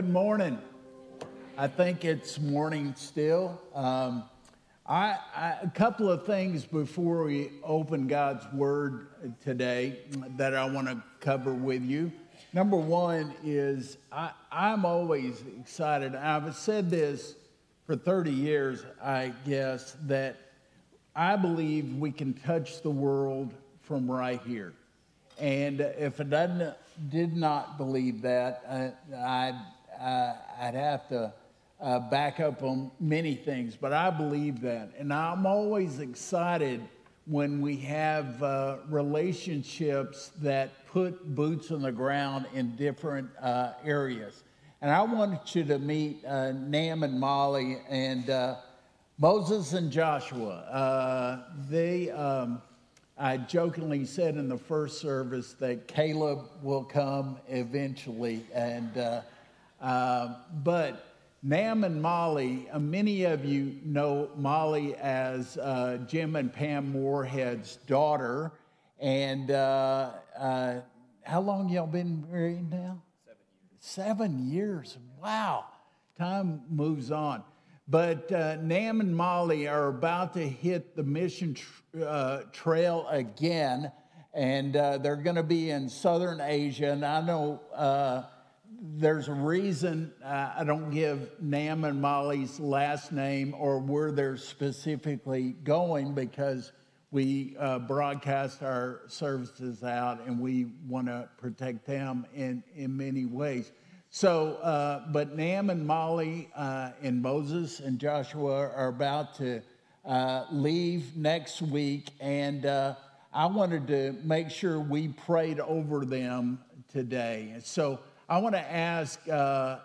good morning. I think it's morning still. Um, I, I, a couple of things before we open God's Word today that I want to cover with you. Number one is I, I'm always excited. I've said this for 30 years, I guess, that I believe we can touch the world from right here. And if I did not believe that, uh, I'd, uh, I'd have to uh, back up on many things, but I believe that. And I'm always excited when we have uh, relationships that put boots on the ground in different uh, areas. And I wanted you to meet uh, Nam and Molly and uh, Moses and Joshua. Uh, they, um, I jokingly said in the first service that Caleb will come eventually. And, but Nam and Molly, uh, many of you know Molly as uh, Jim and Pam Moorhead's daughter. And uh, uh how long y'all been married now? Seven years. Seven years. Wow. Time moves on. But uh, Nam and Molly are about to hit the mission tr- uh, trail again. And they're going to be in Southern Asia. And I know there's a reason uh, I don't give Nam and Molly's last name or where they're specifically going because we uh, broadcast our services out and we want to protect them in, in many ways. So, uh, but Nam and Molly uh, and Moses and Joshua are about to uh, leave next week, and uh, I wanted to make sure we prayed over them today. So, I want to ask uh,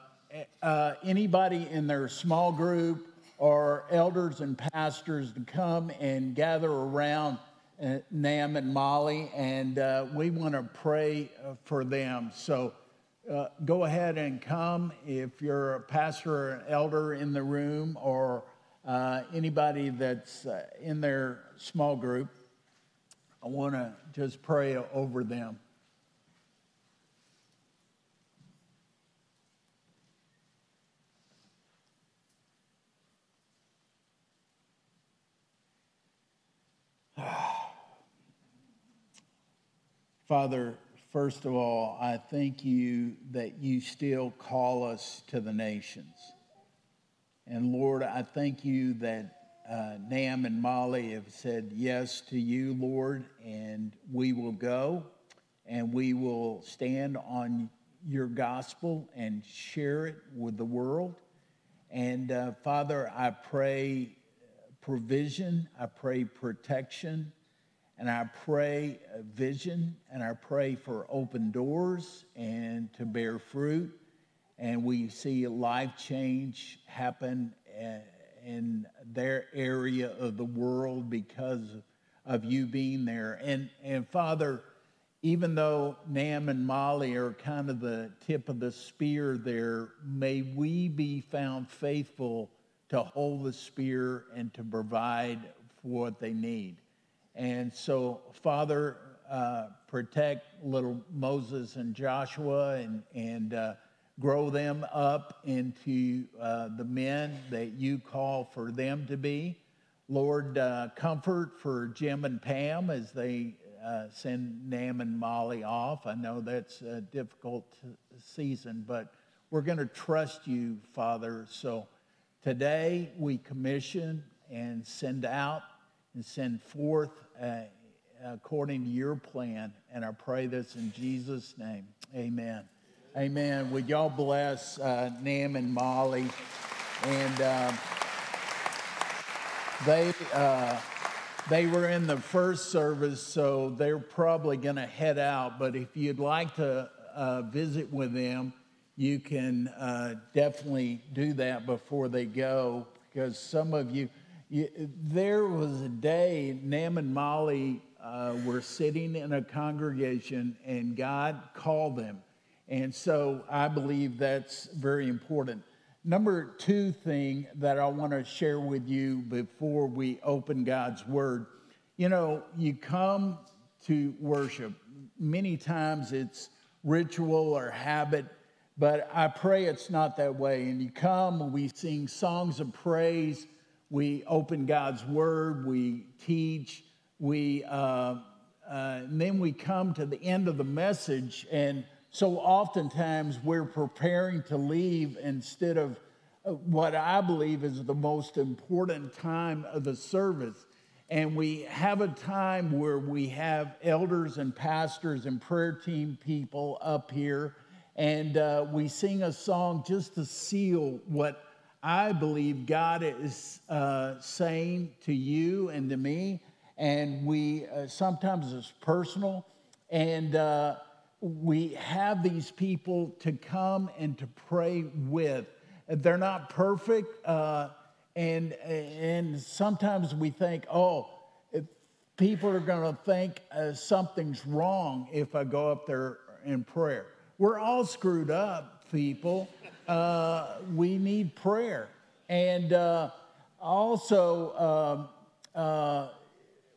uh, anybody in their small group or elders and pastors to come and gather around uh, Nam and Molly, and uh, we want to pray uh, for them. So uh, go ahead and come if you're a pastor or an elder in the room or anybody that's in their small group. I want to just pray over them. Father, first of all, I thank you that you still call us to the nations. And Lord, I thank you that uh, Nam and Molly have said yes to you, Lord, and we will go and we will stand on your gospel and share it with the world. And uh, Father, I pray provision, I pray protection. And I pray vision and I pray for open doors and to bear fruit. And we see a life change happen eh, in their area of the world because of you being there. And, and Father, even though Nam and Molly are kind of the tip of the spear there, may we be found faithful to hold the spear and to provide for what they need. And so, Father, uh, protect little Moses and Joshua and, and uh, grow them up into uh, the men that you call for them to be. Lord, uh, comfort for Jim and Pam as they uh, send Nam and Molly off. I know that's a difficult season, but we're going to trust you, Father. So today we commission and send out and send forth uh, according to your plan. And I pray this in Jesus' name. Amen. Amen. Would y'all bless uh, Nam and Molly? And uh, they uh, they were in the first service, so they're probably going to head out. But if you'd like to uh, visit with them, you can uh, definitely do that before they go, because some of you there was a day Nam and Molly uh, were sitting in a congregation and God called them. And so I believe that's very important. Number two thing that I want to share with you before we open God's Word you know, you come to worship, many times it's ritual or habit, but I pray it's not that way. And you come, we sing songs of praise, we open God's word, we teach, we, uh, uh, and then we come to the end of the message. And so oftentimes we're preparing to leave instead of uh, what I believe is the most important time of the service. And we have a time where we have elders and pastors and prayer team people up here, and uh, we sing a song just to seal what I believe God is uh, saying to you and to me. And we uh, sometimes it's personal, and uh, we have these people to come and to pray with. They're not perfect. Uh, and, and sometimes we think, oh, people are going to think uh, something's wrong if I go up there in prayer. We're all screwed up, people. Uh, we need prayer. And uh, also, um, uh,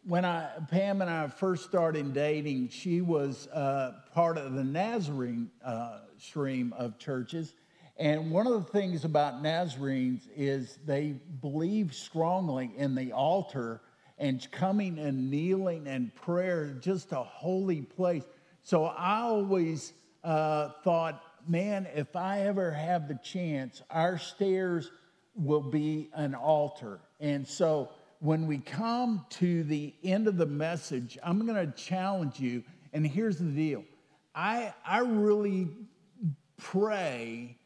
when I, Pam and I first started dating, she was uh, part of the Nazarene uh, stream of churches. And one of the things about Nazarenes is they believe strongly in the altar and coming and kneeling and prayer, just a holy place. So I always uh, thought, man, if I ever have the chance, our stairs will be an altar. And so when we come to the end of the message, I'm going to challenge you. And here's the deal I, I really pray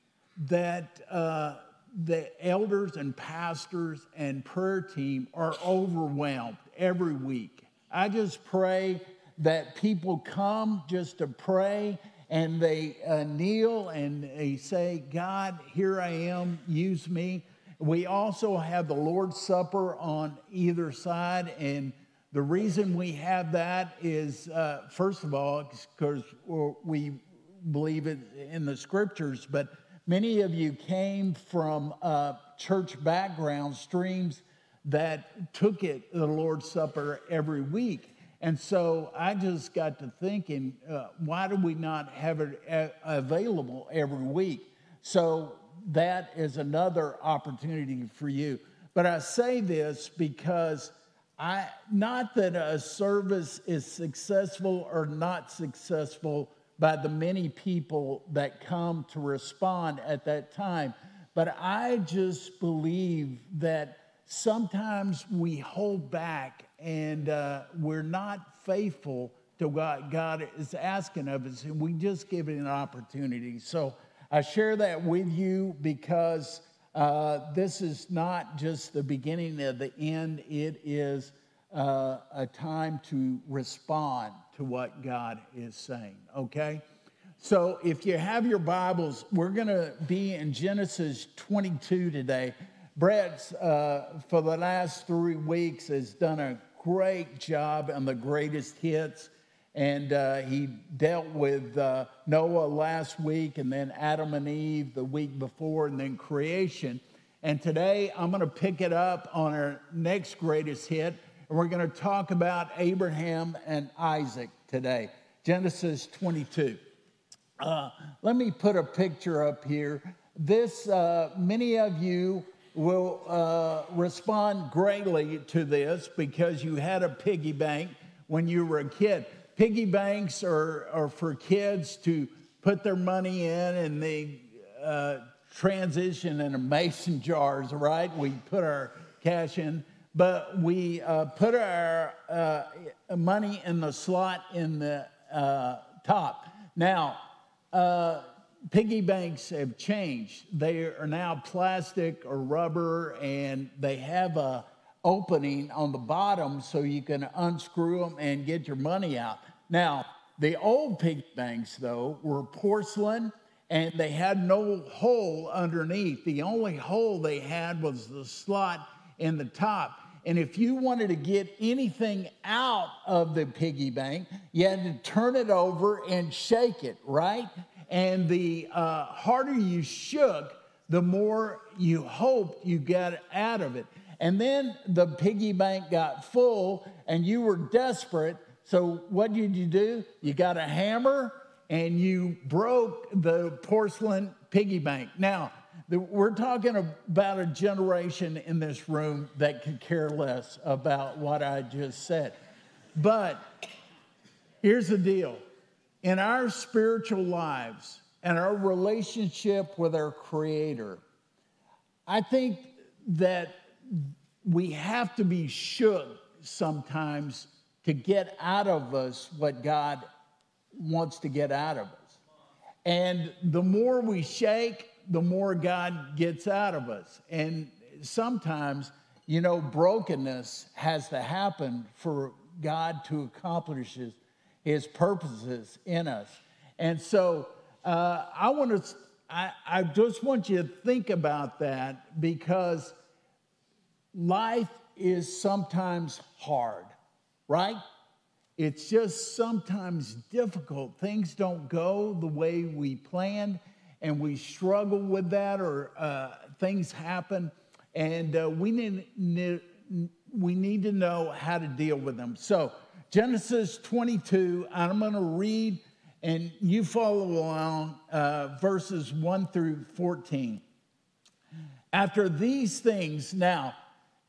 that uh, the elders and pastors and prayer team are overwhelmed every week. I just pray that people come just to pray and they uh, kneel and they say, God, here I am, use me. We also have the Lord's Supper on either side. And the reason we have that is, uh, first of all, because we believe it in the scriptures, but Many of you came from uh, church background streams that took it the Lord's Supper every week. And so I just got to thinking, uh, why do we not have it a- available every week? So that is another opportunity for you. But I say this because I, not that a service is successful or not successful by the many people that come to respond at that time. But I just believe that sometimes we hold back and uh, we're not faithful to what God is asking of us, and we just give it an opportunity. So I share that with you because uh, this is not just the beginning of the end, it is uh, a time to respond to what God is saying, okay? So if you have your Bibles, we're going to be in Genesis 22 today. Brett, uh, for the last three weeks, has done a great job on the greatest hits. And uh, he dealt with uh, Noah last week, and then Adam and Eve the week before, and then creation. And today I'm going to pick it up on our next greatest hit, and we're going to talk about Abraham and Isaac today. Genesis 22. Uh, let me put a picture up here. This, uh, many of you will uh, respond greatly to this because you had a piggy bank when you were a kid. Piggy banks are, are for kids to put their money in and they uh, transition into mason jars, right? We put our cash in but we uh, put our uh, money in the slot in the uh, top. Now, uh, piggy banks have changed. They are now plastic or rubber, and they have a opening on the bottom so you can unscrew them and get your money out. Now, the old piggy banks, though, were porcelain and they had no hole underneath. The only hole they had was the slot in the top. And if you wanted to get anything out of the piggy bank, you had to turn it over and shake it, right? And the uh, harder you shook, the more you hoped you got out of it. And then the piggy bank got full and you were desperate. So what did you do? You got a hammer and you broke the porcelain piggy bank. Now, we're talking about a generation in this room that could care less about what I just said. But here's the deal in our spiritual lives and our relationship with our Creator, I think that we have to be shook sometimes to get out of us what God wants to get out of us. And the more we shake, the more God gets out of us. And sometimes, you know, brokenness has to happen for God to accomplish his, his purposes in us. And so uh, I want to, I, I just want you to think about that because life is sometimes hard, right? It's just sometimes difficult. Things don't go the way we planned, and we struggle with that, or uh, things happen, and uh, we need, we need to know how to deal with them. So, Genesis 22, I'm going to read, and you follow along uh, verses 1 through 14. After these things, now,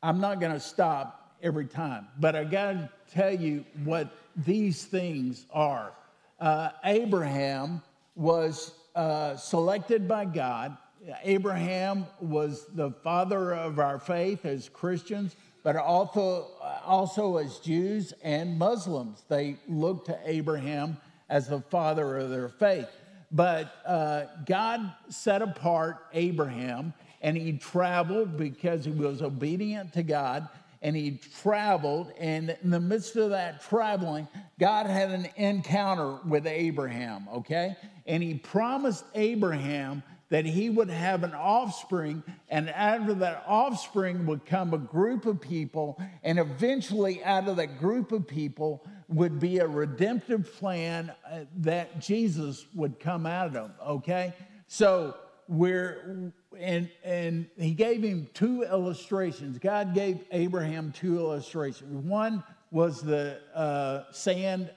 I'm not going to stop every time, but I got to tell you what these things are. Uh, Abraham was uh, selected by God. Abraham was the father of our faith as Christians, but also, also as Jews and Muslims. They look to Abraham as the father of their faith. But uh, God set apart Abraham and he traveled because he was obedient to God and he traveled. And in the midst of that traveling, God had an encounter with Abraham, okay? And he promised Abraham that he would have an offspring, and out of that offspring would come a group of people, and eventually, out of that group of people, would be a redemptive plan uh, that Jesus would come out of, okay? So, we're and and he gave him two illustrations. God gave Abraham two illustrations. One was the uh, sand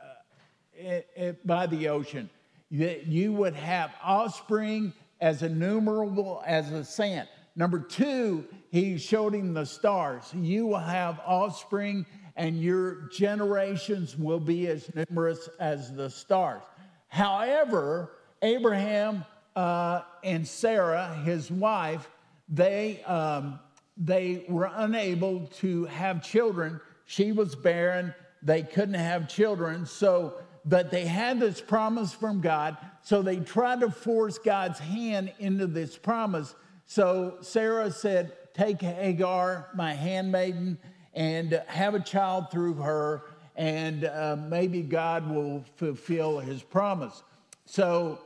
uh, it, it, by the ocean. That you would have offspring as innumerable as the sand. Number two, he showed him the stars. You will have offspring, and your generations will be as numerous as the stars. However, Abraham uh, and Sarah, his wife, they, um, they were unable to have children. She was barren. They couldn't have children. So, but they had this promise from God. So they tried to force God's hand into this promise. So Sarah said, Take Hagar, my handmaiden, and have a child through her, and uh, maybe God will fulfill his promise. So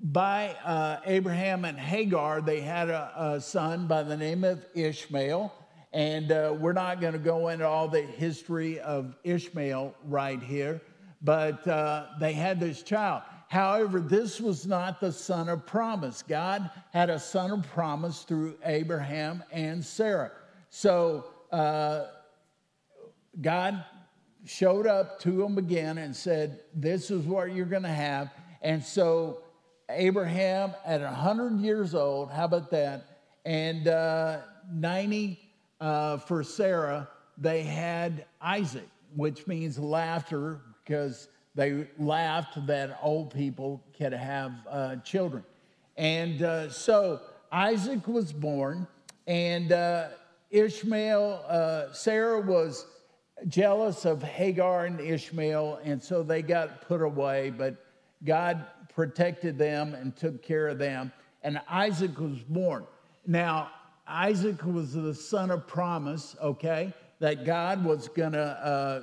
by uh, Abraham and Hagar, they had a, a, son by the name of Ishmael. And uh, we're not going to go into all the history of Ishmael right here, but uh, they had this child. However, this was not the son of promise. God had a son of promise through Abraham and Sarah. So uh, God showed up to them again and said, This is what you're going to have. And so Abraham at 100 years old, how about that? And uh, 90 uh, for Sarah, they had Isaac, which means laughter because they laughed that old people could have uh, children. And uh, so Isaac was born, and uh, Ishmael, uh, Sarah was jealous of Hagar and Ishmael, and so they got put away. But God protected them and took care of them. And Isaac was born. Now, Isaac was the son of promise, okay, that God was to uh,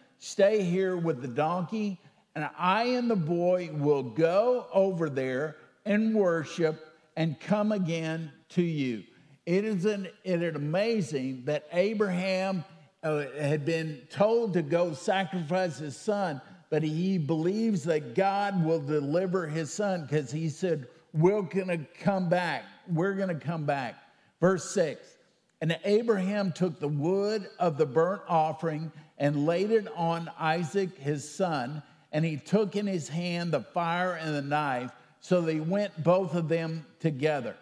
Stay here with the donkey, and I and the boy will go over there and worship and come again to you. It is, an, it is amazing that Abraham uh, had been told to go sacrifice his son, but he believes that God will deliver his son because he said, We're going to come back. We're going to come back. Verse 6 And Abraham took the wood of the burnt offering and laid it on Isaac his son, and he took in his hand the fire and the knife. So they went both of them together.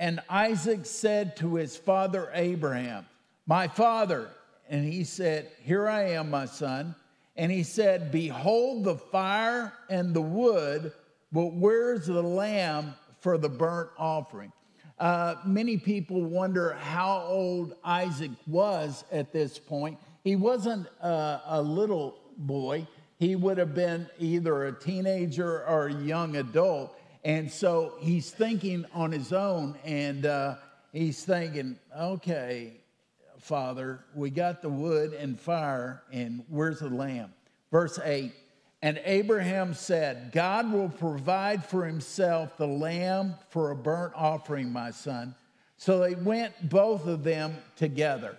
And Isaac said to his father Abraham, My father. And he said, Here I am, my son. And he said, Behold the fire and the wood, but where's the lamb for the burnt offering? Uh, many people wonder how old Isaac was at this point. He wasn't uh, a little boy, he would have been either a teenager or a young adult. And so he's thinking on his own and uh, he's thinking, okay, Father, we got the wood and fire, and where's the lamb? Verse 8 And Abraham said, God will provide for himself the lamb for a burnt offering, my son. So they went, both of them, together.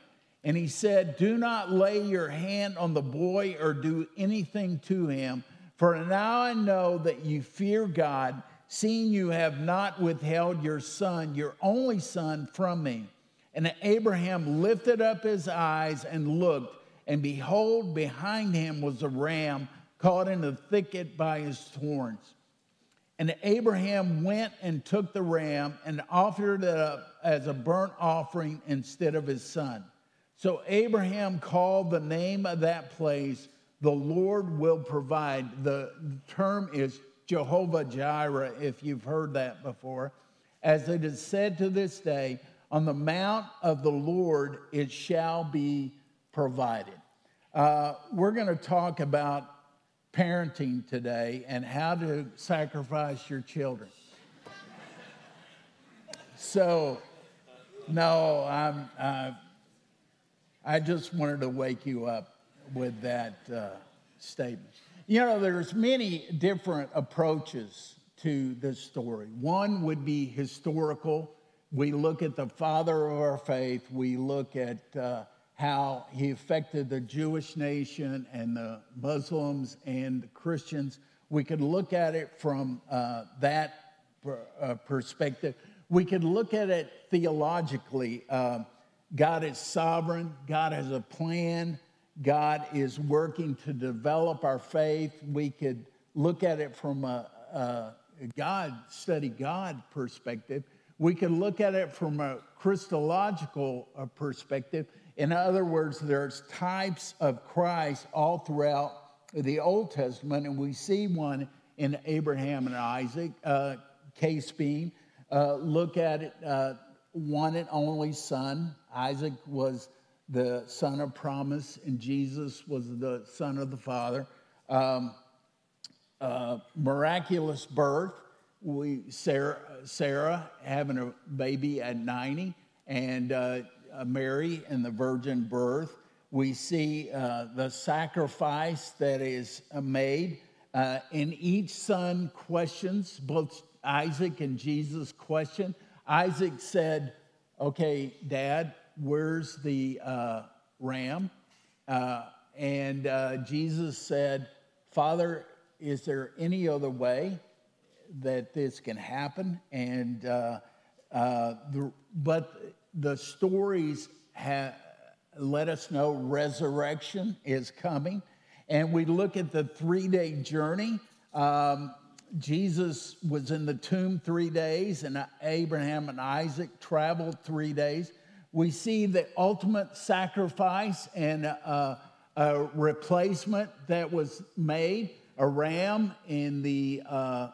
And he said, Do not lay your hand on the boy or do anything to him, for now I know that you fear God, seeing you have not withheld your son, your only son, from me. And Abraham lifted up his eyes and looked, and behold, behind him was a ram caught in the thicket by his horns. And Abraham went and took the ram and offered it up as a burnt offering instead of his son. So Abraham called the name of that place, the Lord will provide. The term is Jehovah Jireh, if you've heard that before. As it is said to this day, on the mount of the Lord it shall be provided. Uh, we're going to talk about parenting today and how to sacrifice your children. so, no, I'm. Uh, I just wanted to wake you up with that uh, statement. You know, there's many different approaches to this story. One would be historical. We look at the father of our faith. We look at uh, how he affected the Jewish nation and the Muslims and the Christians. We could look at it from uh, that uh, perspective. We could look at it theologically. Um, God is sovereign, God has a plan, God is working to develop our faith. We could look at it from a, a God, study God perspective. We could look at it from a Christological uh, perspective. In other words, there's types of Christ all throughout the Old Testament, and we see one in Abraham and Isaac. Uh, case being, uh, look at it, uh, one and only son. Isaac was the son of promise, and Jesus was the son of the Father. Um, uh, miraculous birth. We Sarah, Sarah having a baby at 90, and uh, Mary and the virgin birth. We see uh, the sacrifice that is made. Uh, in each son questions, both Isaac and Jesus question Isaac said, Okay, Dad, where's the uh, ram? Uh, and uh, Jesus said, Father, is there any other way that this can happen, and uh, uh, the, but the stories have let us know resurrection is coming, and we look at the three-day journey. Um, Jesus was in the tomb three days, and Abraham and Isaac traveled three days. We see the ultimate sacrifice and uh, a replacement that was made, a ram in the uh,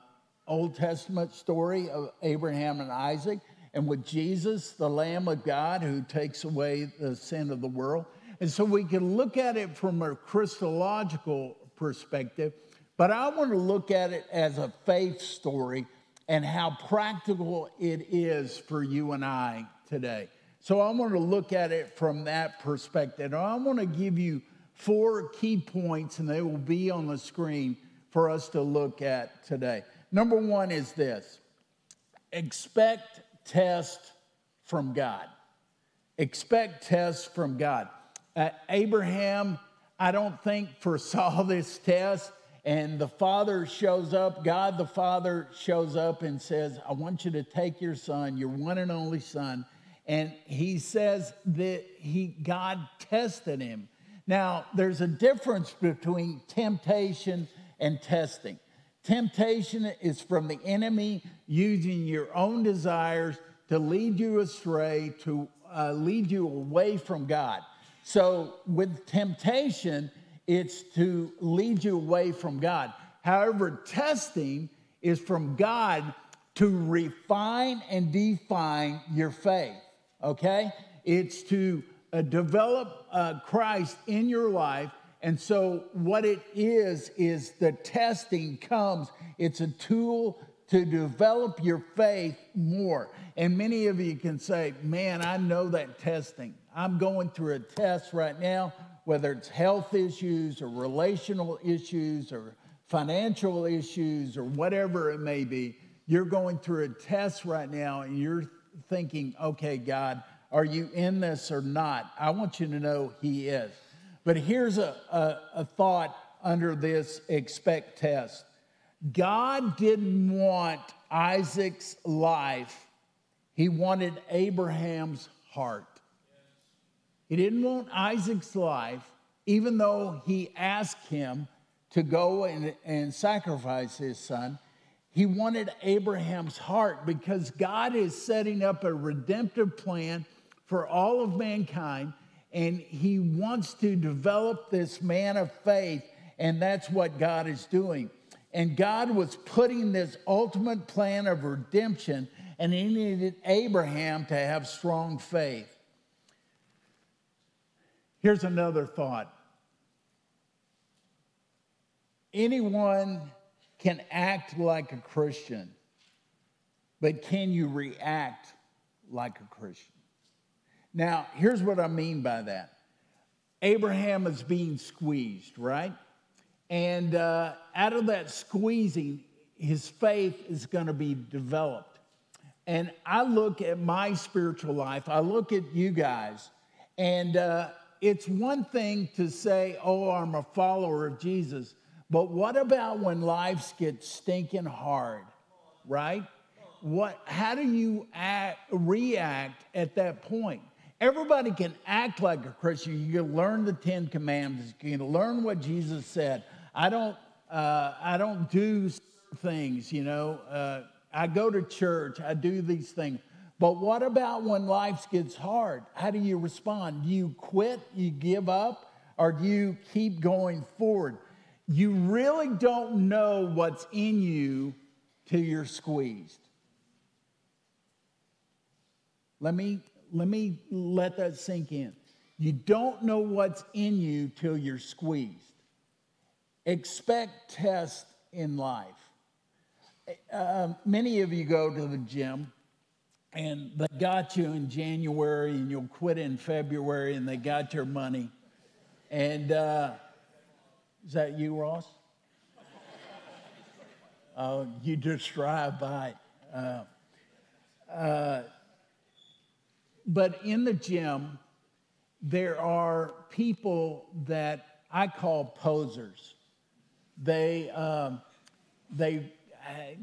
Old Testament story of Abraham and Isaac, and with Jesus, the Lamb of God who takes away the sin of the world. And so we can look at it from a Christological perspective but I want to look at it as a faith story and how practical it is for you and I today. So I want to look at it from that perspective. I want to give you four key points, and they will be on the screen for us to look at today. Number one is this expect test from God. Expect tests from God. Uh, Abraham, I don't think, foresaw this test and the father shows up, God the Father shows up and says, I want you to take your son, your one and only son. And he says that he God tested him. Now, there's a difference between temptation and testing. Temptation is from the enemy using your own desires to lead you astray, to uh, lead you away from God. So, with temptation, it's to lead you away from God. However, testing is from God to refine and define your faith, okay? It's to uh, develop uh, Christ in your life. And so, what it is, is the testing comes, it's a tool to develop your faith more. And many of you can say, Man, I know that testing. I'm going through a test right now whether it's health issues or relational issues or financial issues or whatever it may be, you're going through a test right now and you're thinking, okay, God, are you in this or not? I want you to know He is. But here's a, a, a thought under this expect test God didn't want Isaac's life, He wanted Abraham's heart. He didn't want Isaac's life, even though he asked him to go and, and sacrifice his son. He wanted Abraham's heart because God is setting up a redemptive plan for all of mankind, and he wants to develop this man of faith, and that's what God is doing. And God was putting this ultimate plan of redemption, and he needed Abraham to have strong faith. Here's another thought anyone can act like a Christian, but can you react like a Christian? Now, here's what I mean by that Abraham is being squeezed, right? And uh, out of that squeezing, his faith is going to be developed. And I look at my spiritual life, I look at you guys, and uh, it's one thing to say, oh, I'm a follower of Jesus, but what about when lives get stinking hard, right? What, how do you act, react at that point? Everybody can act like a Christian. You can learn the Ten Commandments. You can learn what Jesus said. I don't, uh, I don't do things, you know. Uh, I go to church. I do these things. But what about when life gets hard? How do you respond? Do you quit? You give up? Or do you keep going forward? You really don't know what's in you till you're squeezed. Let me, let me let that sink in. You don't know what's in you till you're squeezed. Expect tests in life. Uh, many of you go to the gym and they got you in January and you'll quit in February and they got your money. And uh, is that you, Ross? Uh, you just drive by. Uh, uh, but in the gym, there are people that I call posers. They, um, they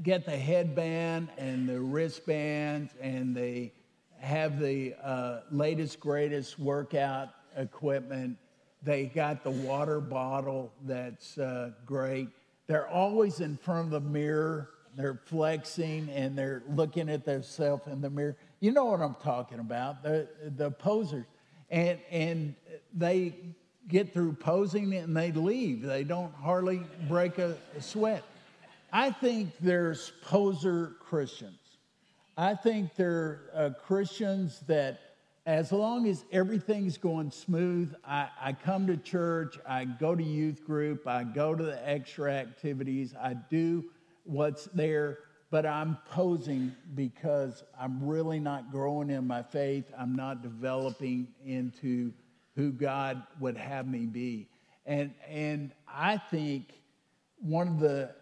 get the headband and the wristbands, and they have the uh, latest, greatest workout equipment. They got the water bottle that's uh, great. They're always in front of the mirror. They're flexing and they're looking at themselves in the mirror. You know what I'm talking about, the, the posers. And, and they get through posing and they leave. They don't hardly break a, a sweat. I think there's poser Christians. I think there are uh, Christians that, as long as everything's going smooth, I, I come to church, I go to youth group, I go to the extra activities, I do what's there, but I'm posing because I'm really not growing in my faith. I'm not developing into who God would have me be. And, and I think one of the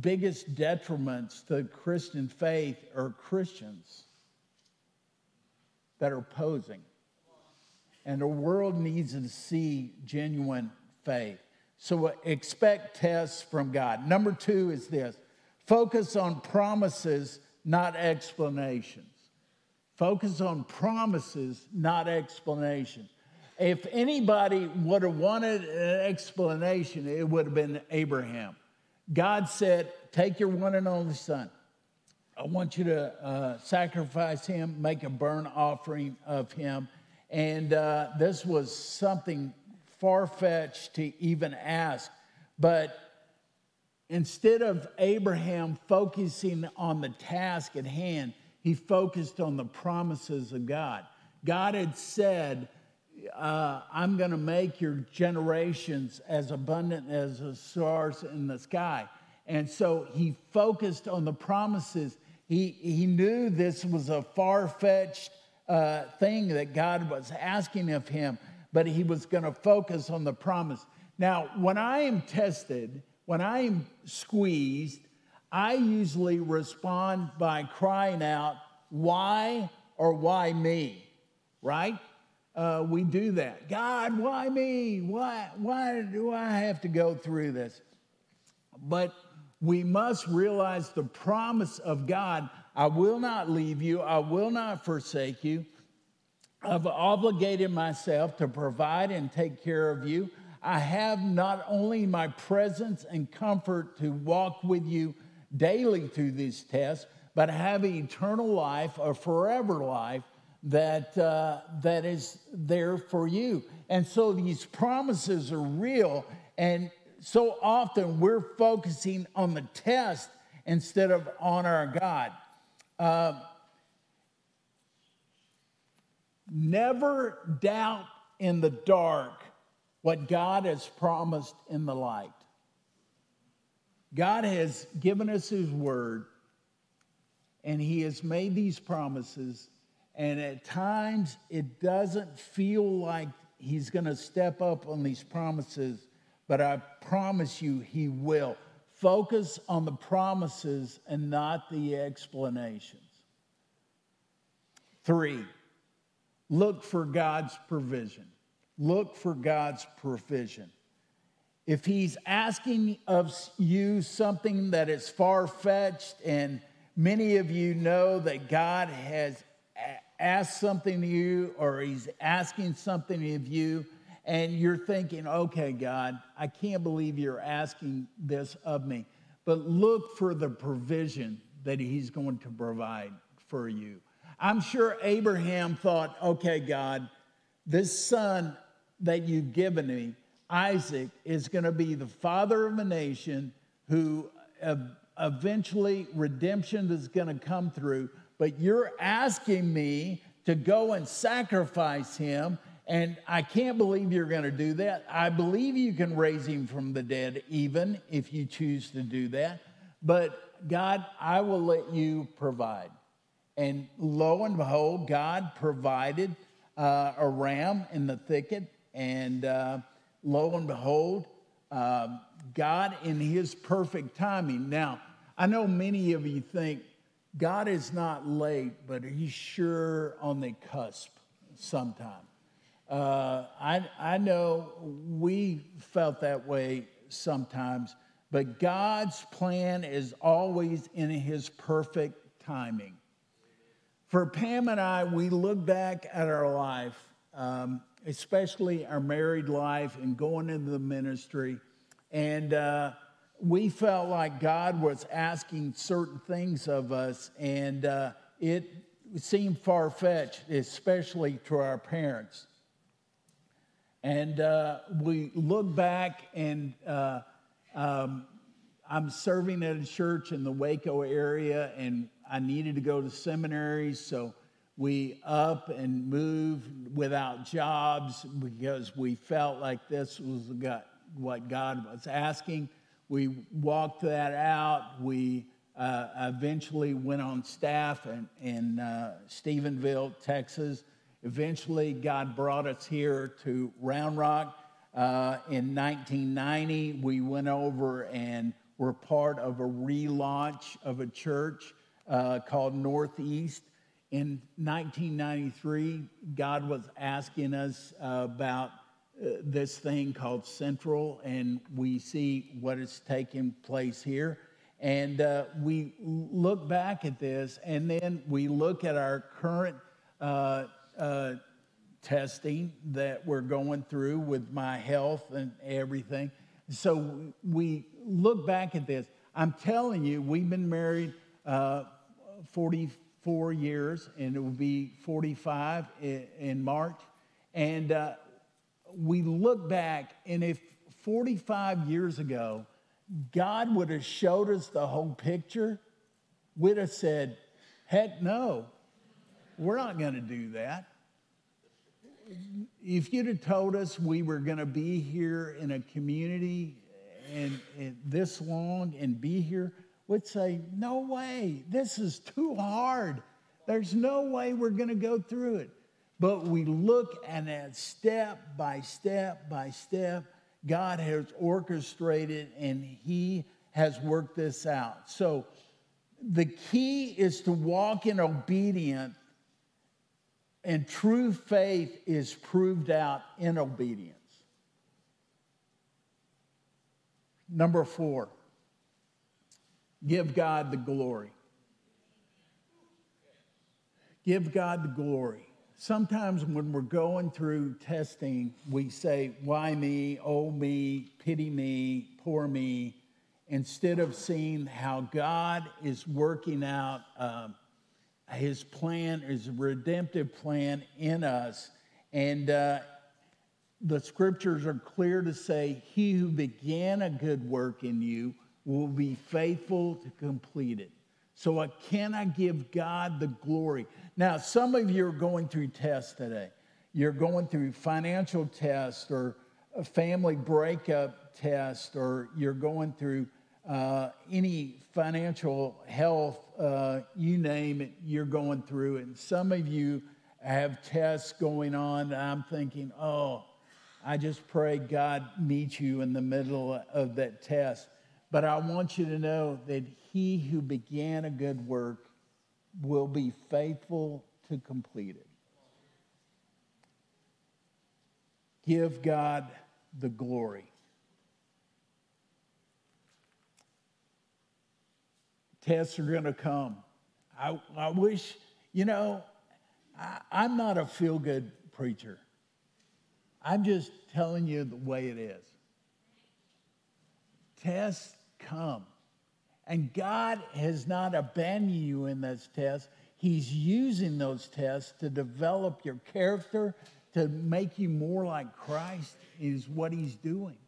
biggest detriments to Christian faith are Christians that are posing. And the world needs to see genuine faith. So expect tests from God. Number two is this focus on promises, not explanations. Focus on promises, not explanations. If anybody would have wanted an explanation, it would have been Abraham. God said, Take your one and only son. I want you to uh, sacrifice him, make a burnt offering of him. And uh, this was something far fetched to even ask. But instead of Abraham focusing on the task at hand, he focused on the promises of God. God had said, uh, I'm going to make your generations as abundant as the stars in the sky. And so he focused on the promises. He, he knew this was a far fetched uh, thing that God was asking of him, but he was going to focus on the promise. Now, when I am tested, when I am squeezed, I usually respond by crying out, Why or why me? Right? uh, we do that. God, why me? Why, why do I have to go through this? But we must realize the promise of God I will not leave you, I will not forsake you. I've obligated myself to provide and take care of you. I have not only my presence and comfort to walk with you daily through these tests, but have eternal life, a forever life that, uh, that is there for you. And so these promises are real. And so often we're focusing on the test instead of on our God. Uh, never doubt in the dark what God has promised in the light. God has given us His word, and He has made these promises and at times, it doesn't feel like he's going to step up on these promises, but I promise you, he will. Focus on the promises and not the explanations. Three, look for God's provision. Look for God's provision. If he's asking of you something that is far fetched, and many of you know that God has asked something to you or he's asking something of you, and you're thinking, okay, God, I can't believe you're asking this of me. But look for the provision that he's going to provide for you. I'm sure Abraham thought, okay, God, this son that you've given me, Isaac, is going to be the father of a nation who eventually redemption is going to come through but you're asking me to go and sacrifice him. And I can't believe you're going to do that. I believe you can raise him from the dead, even if you choose to do that. But God, I will let you provide. And lo and behold, God provided uh, a ram in the thicket. And uh, lo and behold, uh, God in his perfect timing. Now, I know many of you think, God is not late, but He's sure on the cusp sometime. Uh, I, I know we felt that way sometimes, but God's plan is always in his perfect timing. For Pam and I, we look back at our life, um, especially our married life and going into the ministry, and uh, we felt like God was asking certain things of us, and uh, it seemed far fetched, especially to our parents. And uh, we look back, and uh, um, I'm serving at a church in the Waco area, and I needed to go to seminary, so we up and moved without jobs because we felt like this was what God was asking. We walked that out. We uh, eventually went on staff in, in uh, Stephenville, Texas Eventually, God brought us here to Round Rock. Uh, in 1990, we went over and were part of a relaunch of a church uh, called Northeast. In 1993, God was asking us uh, about this thing called Central, and we see what is taking place here. And uh, we look back at this, and then we look at our current uh, uh, testing that we're going through with my health and everything. So we look back at this. I'm telling you, we've been married uh, 44 years, and it will be 45 in, March. And uh, we look back, and if 45 years ago, God would have showed us the whole picture, we'd have said, heck no, we're not going to do that. If you'd have told us we were going to be here in a community and, and, this long and be here, we'd say, no way, this is too hard. There's no way we're going to go through it. But we look and at that step by step by step, God has orchestrated and He has worked this out. So the key is to walk in obedience and true faith is proved out in obedience. Number four, give God the glory. Give God the glory. Sometimes when we're going through testing, we say, Why me? Oh, me, pity me, poor me, instead of seeing how God is working out. Um, his plan, his redemptive plan in us. And uh, the scriptures are clear to say, He who began a good work in you will be faithful to complete it. So, uh, can I give God the glory? Now, some of you are going through tests today. You're going through financial tests or a family breakup test, or you're going through uh, any financial health, uh, you name it, you're going through it. And some of you have tests going on. I'm thinking, oh, I just pray God meet you in the middle of that test. But I want you to know that he who began a good work will be faithful to complete it. Give God the glory. Tests are going to come. I, I wish, you know, I, I'm not a feel good preacher. I'm just telling you the way it is. Tests come. And God has not abandoned you in those tests. He's using those tests to develop your character, to make you more like Christ, is what He's doing.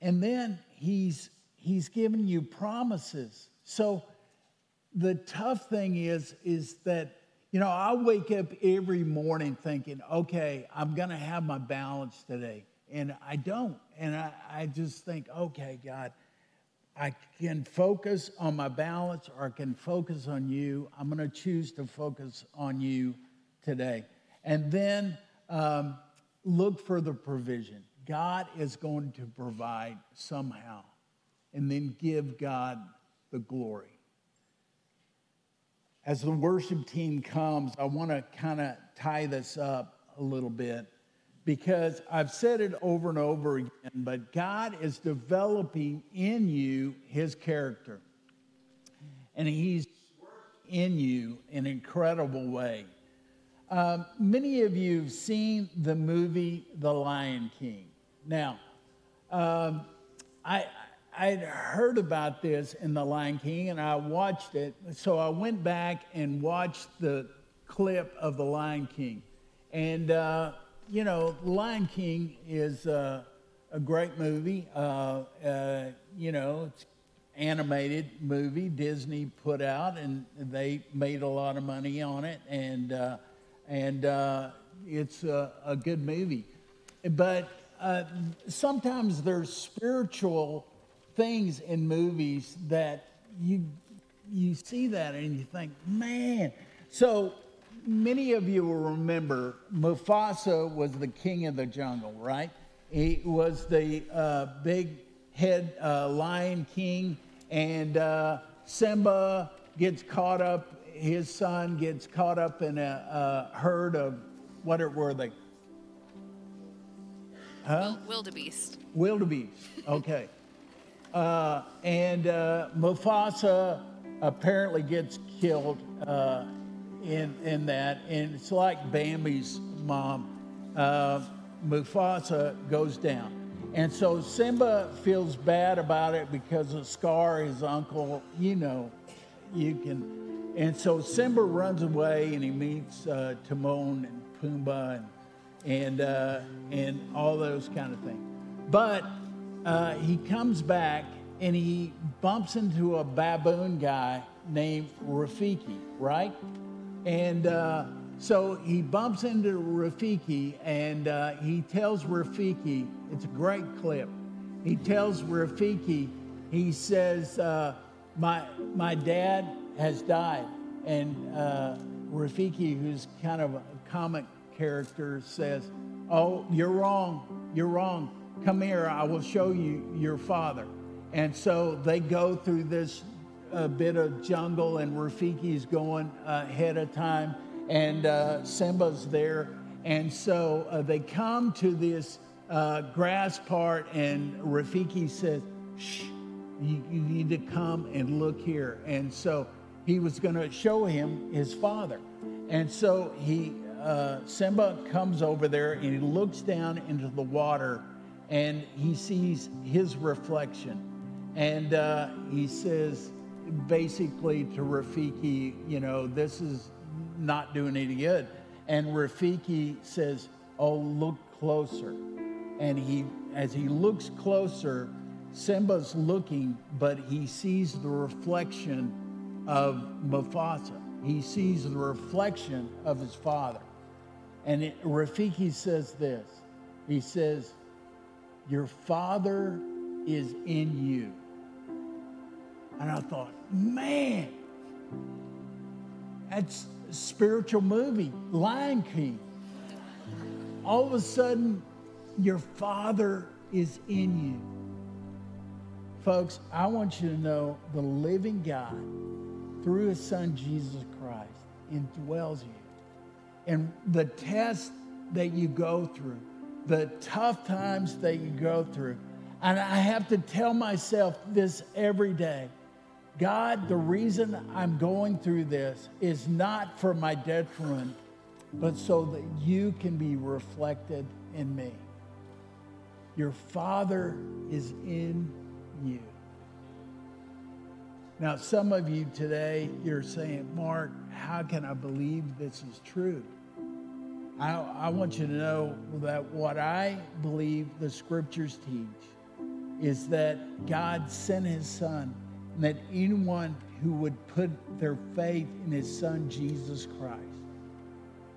And then He's, he's giving you promises so the tough thing is, is that, you know, I wake up every morning thinking, okay, I'm going to have my balance today. And I don't. And I, I just think, okay, God, I can focus on my balance or I can focus on you. I'm going to choose to focus on you today. And then um, look for the provision. God is going to provide somehow. And then give God the glory. As the worship team comes, I want to kind of tie this up a little bit. because I've said it over and over again, but God is developing in you his character. And he's in you in an incredible way. Um, many of you have seen the movie The Lion King. Now, um, I, I'd heard about this in The Lion King and I watched it. So I went back and watched the clip of The Lion King. And, uh, you know, Lion King is uh, a great movie. Uh, uh, you know, it's animated movie Disney put out, and they made a lot of money on it, and uh, and uh, it's a, a, good movie. But sometimes there's spiritual things in movies that you you see that and you think, man. So many of you will remember Mufasa was the king of the jungle, right? He was the uh, big head uh, lion king and uh, Simba gets caught up, his son gets caught up in a, a herd of, what were they? Huh? Wildebeest. Wildebeest, okay. Uh, and uh, Mufasa apparently gets killed uh, in, in that, and it's like Bambi's mom. Uh, Mufasa goes down. And so Simba feels bad about it because of Scar, his uncle, you know, you can. And so Simba runs away and he meets uh, Timon and Pumbaa and, and, uh, and all those kind of things. But uh, he comes back and he bumps into a baboon guy named Rafiki, right? And uh, so he bumps into Rafiki and uh, he tells Rafiki, it's a great clip. He tells Rafiki, he says, uh, my, my dad has died. And uh, Rafiki, who's kind of a comic character, says, Oh, you're wrong. You're wrong. Come here. I will show you your father. And so they go through this uh, bit of jungle, and Rafiki's going ahead of time and uh, Simba's there. And so uh, they come to this uh, grass part, and Rafiki says, Shh, you, you need to come and look here. And so he was going to show him his father. And so he, uh, Simba comes over there and he looks down into the water and he sees his reflection. And uh, he says, basically to Rafiki, you know, this is not doing any good. And Rafiki says, Oh, look closer. And he, as he looks closer, Simba's looking, but he sees the reflection of Mufasa. He sees the reflection of his father. And it, Rafiki says this He says, Your father is in you. And I thought, man, that's a spiritual movie, Lion King. All of a sudden, your Father is in you. Folks, I want you to know the living God, through his Son Jesus Christ, indwells you. And the test that you go through, the tough times that you go through, and I have to tell myself this every day God, the reason I'm going through this is not for my detriment, but so that you can be reflected in me. Your Father is in you. Now, some of you today, you're saying, Mark, how can I believe this is true? I, I want you to know that what I believe the scriptures teach is that God sent his son and that anyone who would put their faith in his son Jesus Christ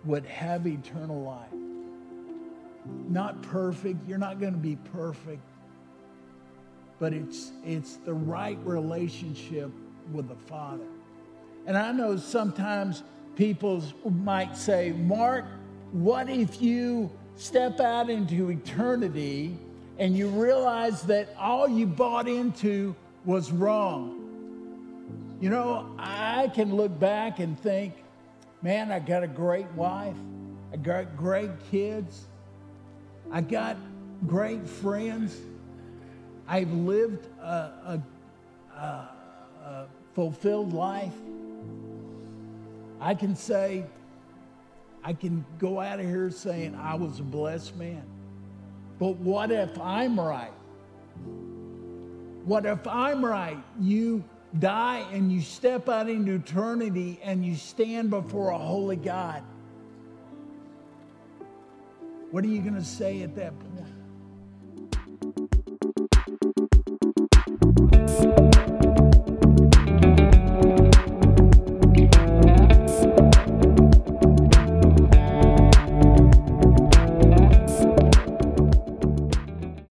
would have eternal life. Not perfect, you're not going to be perfect, but it's it's the right relationship with the Father. And I know sometimes people might say, "Mark, what if you step out into eternity and you realize that all you bought into was wrong. You know, I can look back and think, man, I got a great wife, I got great kids, I got great friends. I've lived a, a, a, a fulfilled life. I can say, I can go out of here saying I was a blessed man. But what if I'm right? What if I'm right? You die and you step out into eternity and you stand before a holy God. What are you going to say at that point?